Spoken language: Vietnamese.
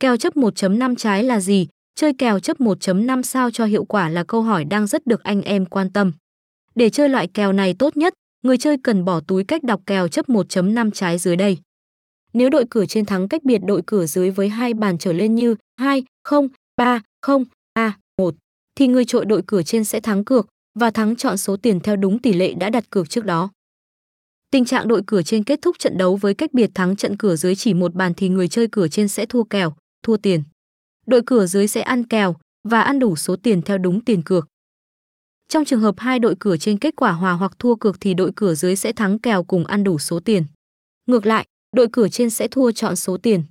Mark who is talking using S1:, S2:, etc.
S1: Kèo chấp 1.5 trái là gì? Chơi kèo chấp 1.5 sao cho hiệu quả là câu hỏi đang rất được anh em quan tâm. Để chơi loại kèo này tốt nhất, người chơi cần bỏ túi cách đọc kèo chấp 1.5 trái dưới đây. Nếu đội cửa trên thắng cách biệt đội cửa dưới với hai bàn trở lên như 2, 0, 3, 0, A, 1, thì người trội đội cửa trên sẽ thắng cược và thắng chọn số tiền theo đúng tỷ lệ đã đặt cược trước đó. Tình trạng đội cửa trên kết thúc trận đấu với cách biệt thắng trận cửa dưới chỉ một bàn thì người chơi cửa trên sẽ thua kèo, thua tiền. Đội cửa dưới sẽ ăn kèo và ăn đủ số tiền theo đúng tiền cược. Trong trường hợp hai đội cửa trên kết quả hòa hoặc thua cược thì đội cửa dưới sẽ thắng kèo cùng ăn đủ số tiền. Ngược lại, đội cửa trên sẽ thua chọn số tiền.